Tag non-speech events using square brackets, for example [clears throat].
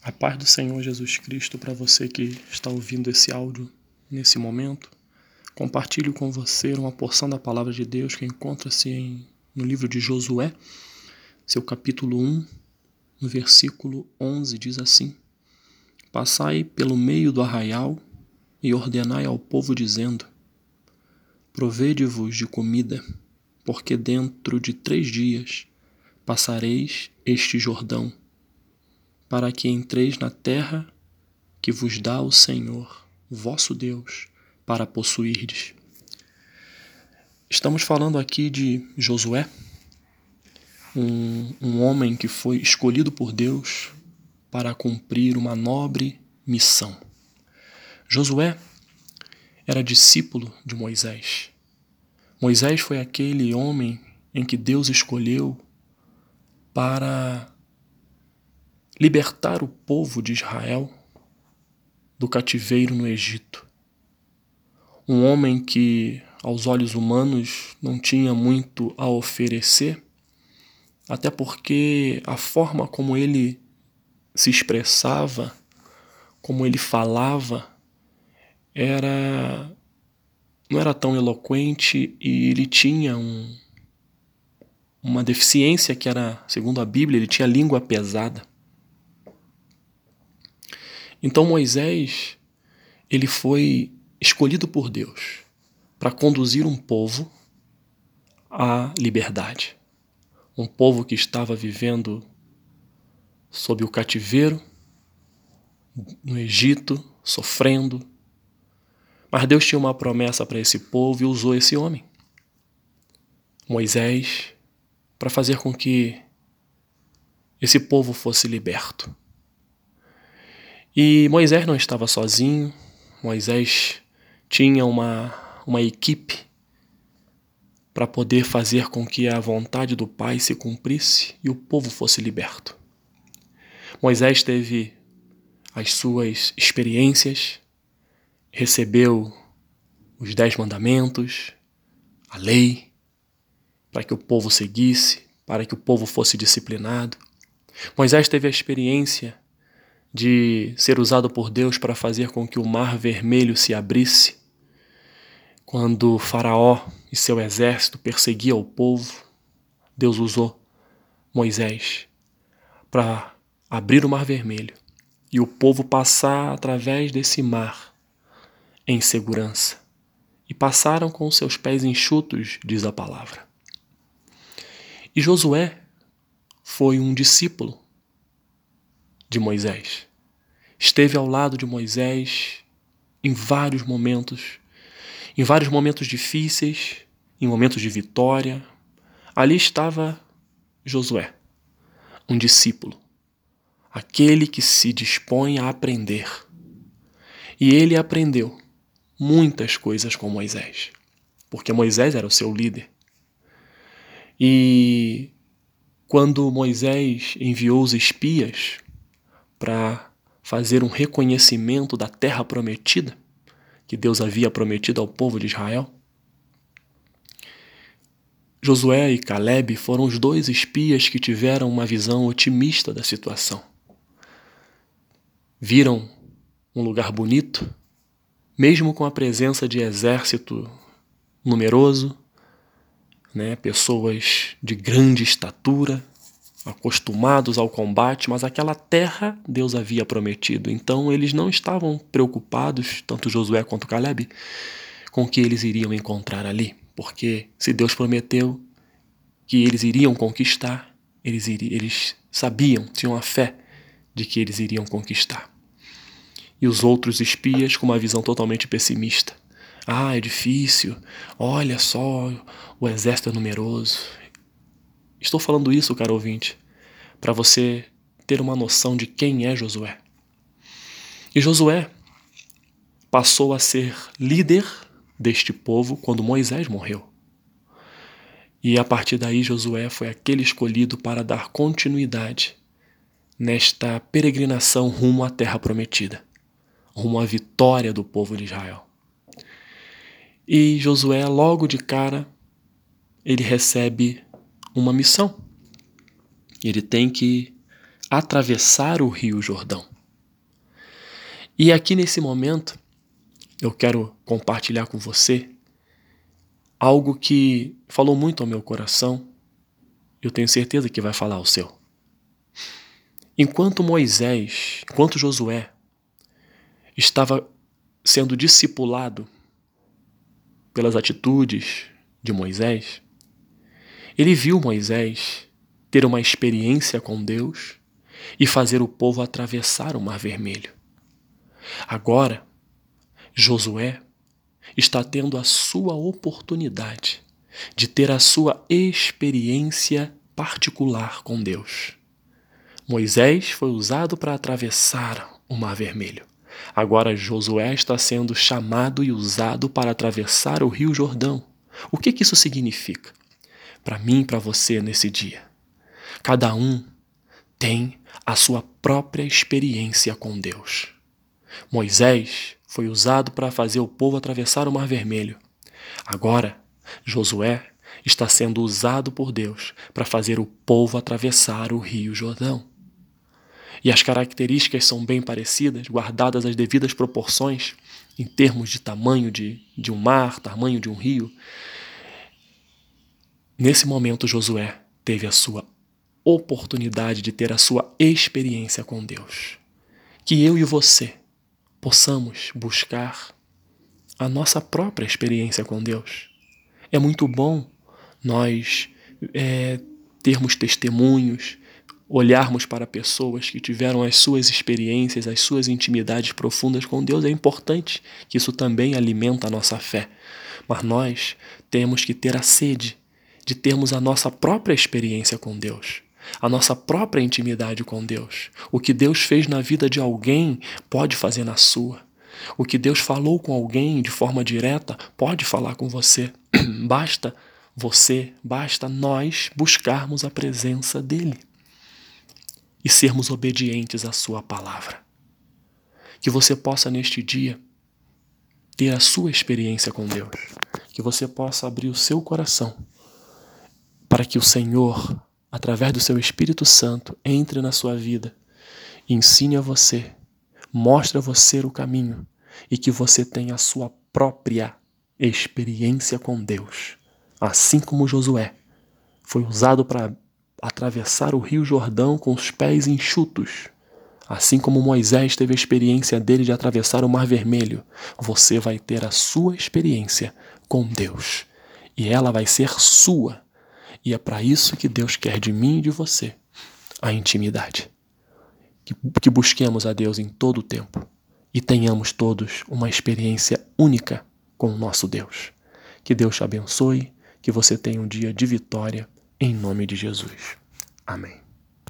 A paz do Senhor Jesus Cristo para você que está ouvindo esse áudio nesse momento. Compartilho com você uma porção da palavra de Deus que encontra-se no livro de Josué, seu capítulo 1, no versículo 11, diz assim: Passai pelo meio do arraial e ordenai ao povo, dizendo: Provede-vos de comida, porque dentro de três dias passareis este Jordão para que entreis na terra que vos dá o Senhor, vosso Deus, para possuirdes. Estamos falando aqui de Josué, um, um homem que foi escolhido por Deus para cumprir uma nobre missão. Josué era discípulo de Moisés. Moisés foi aquele homem em que Deus escolheu para libertar o povo de Israel do cativeiro no Egito. Um homem que, aos olhos humanos, não tinha muito a oferecer, até porque a forma como ele se expressava, como ele falava, era não era tão eloquente e ele tinha um, uma deficiência que era, segundo a Bíblia, ele tinha língua pesada. Então Moisés, ele foi escolhido por Deus para conduzir um povo à liberdade. Um povo que estava vivendo sob o cativeiro no Egito, sofrendo. Mas Deus tinha uma promessa para esse povo e usou esse homem, Moisés, para fazer com que esse povo fosse liberto. E Moisés não estava sozinho, Moisés tinha uma, uma equipe para poder fazer com que a vontade do Pai se cumprisse e o povo fosse liberto. Moisés teve as suas experiências, recebeu os dez mandamentos, a lei, para que o povo seguisse, para que o povo fosse disciplinado. Moisés teve a experiência de ser usado por Deus para fazer com que o mar vermelho se abrisse, quando Faraó e seu exército perseguiam o povo, Deus usou Moisés para abrir o mar vermelho e o povo passar através desse mar em segurança. E passaram com seus pés enxutos, diz a palavra. E Josué foi um discípulo de Moisés. Esteve ao lado de Moisés em vários momentos, em vários momentos difíceis, em momentos de vitória. Ali estava Josué, um discípulo, aquele que se dispõe a aprender. E ele aprendeu muitas coisas com Moisés, porque Moisés era o seu líder. E quando Moisés enviou os espias para fazer um reconhecimento da terra prometida que Deus havia prometido ao povo de Israel? Josué e Caleb foram os dois espias que tiveram uma visão otimista da situação. Viram um lugar bonito, mesmo com a presença de exército numeroso, né, pessoas de grande estatura, acostumados ao combate, mas aquela terra Deus havia prometido. Então eles não estavam preocupados, tanto Josué quanto Caleb, com o que eles iriam encontrar ali, porque se Deus prometeu que eles iriam conquistar, eles, eles sabiam, tinham a fé de que eles iriam conquistar. E os outros espias com uma visão totalmente pessimista. Ah, é difícil. Olha só, o exército é numeroso. Estou falando isso, caro ouvinte, para você ter uma noção de quem é Josué. E Josué passou a ser líder deste povo quando Moisés morreu. E a partir daí, Josué foi aquele escolhido para dar continuidade nesta peregrinação rumo à terra prometida, rumo à vitória do povo de Israel. E Josué, logo de cara, ele recebe uma missão. Ele tem que atravessar o Rio Jordão. E aqui nesse momento, eu quero compartilhar com você algo que falou muito ao meu coração. Eu tenho certeza que vai falar ao seu. Enquanto Moisés, enquanto Josué estava sendo discipulado pelas atitudes de Moisés, ele viu Moisés ter uma experiência com Deus e fazer o povo atravessar o Mar Vermelho. Agora, Josué está tendo a sua oportunidade de ter a sua experiência particular com Deus. Moisés foi usado para atravessar o Mar Vermelho. Agora Josué está sendo chamado e usado para atravessar o Rio Jordão. O que, que isso significa? Para mim e para você nesse dia. Cada um tem a sua própria experiência com Deus. Moisés foi usado para fazer o povo atravessar o Mar Vermelho. Agora, Josué está sendo usado por Deus para fazer o povo atravessar o Rio Jordão. E as características são bem parecidas, guardadas as devidas proporções em termos de tamanho de, de um mar, tamanho de um rio. Nesse momento, Josué teve a sua oportunidade de ter a sua experiência com Deus. Que eu e você possamos buscar a nossa própria experiência com Deus. É muito bom nós é, termos testemunhos, olharmos para pessoas que tiveram as suas experiências, as suas intimidades profundas com Deus. É importante que isso também alimenta a nossa fé. Mas nós temos que ter a sede de termos a nossa própria experiência com Deus a nossa própria intimidade com Deus. O que Deus fez na vida de alguém pode fazer na sua. O que Deus falou com alguém de forma direta pode falar com você. [clears throat] basta você, basta nós buscarmos a presença dEle e sermos obedientes à Sua palavra. Que você possa neste dia ter a sua experiência com Deus. Que você possa abrir o seu coração para que o Senhor através do seu Espírito Santo, entre na sua vida, ensine a você, mostre a você o caminho e que você tenha a sua própria experiência com Deus. Assim como Josué foi usado para atravessar o Rio Jordão com os pés enxutos. Assim como Moisés teve a experiência dele de atravessar o Mar Vermelho, você vai ter a sua experiência com Deus. E ela vai ser sua e é para isso que Deus quer de mim e de você a intimidade. Que, que busquemos a Deus em todo o tempo e tenhamos todos uma experiência única com o nosso Deus. Que Deus te abençoe, que você tenha um dia de vitória, em nome de Jesus. Amém.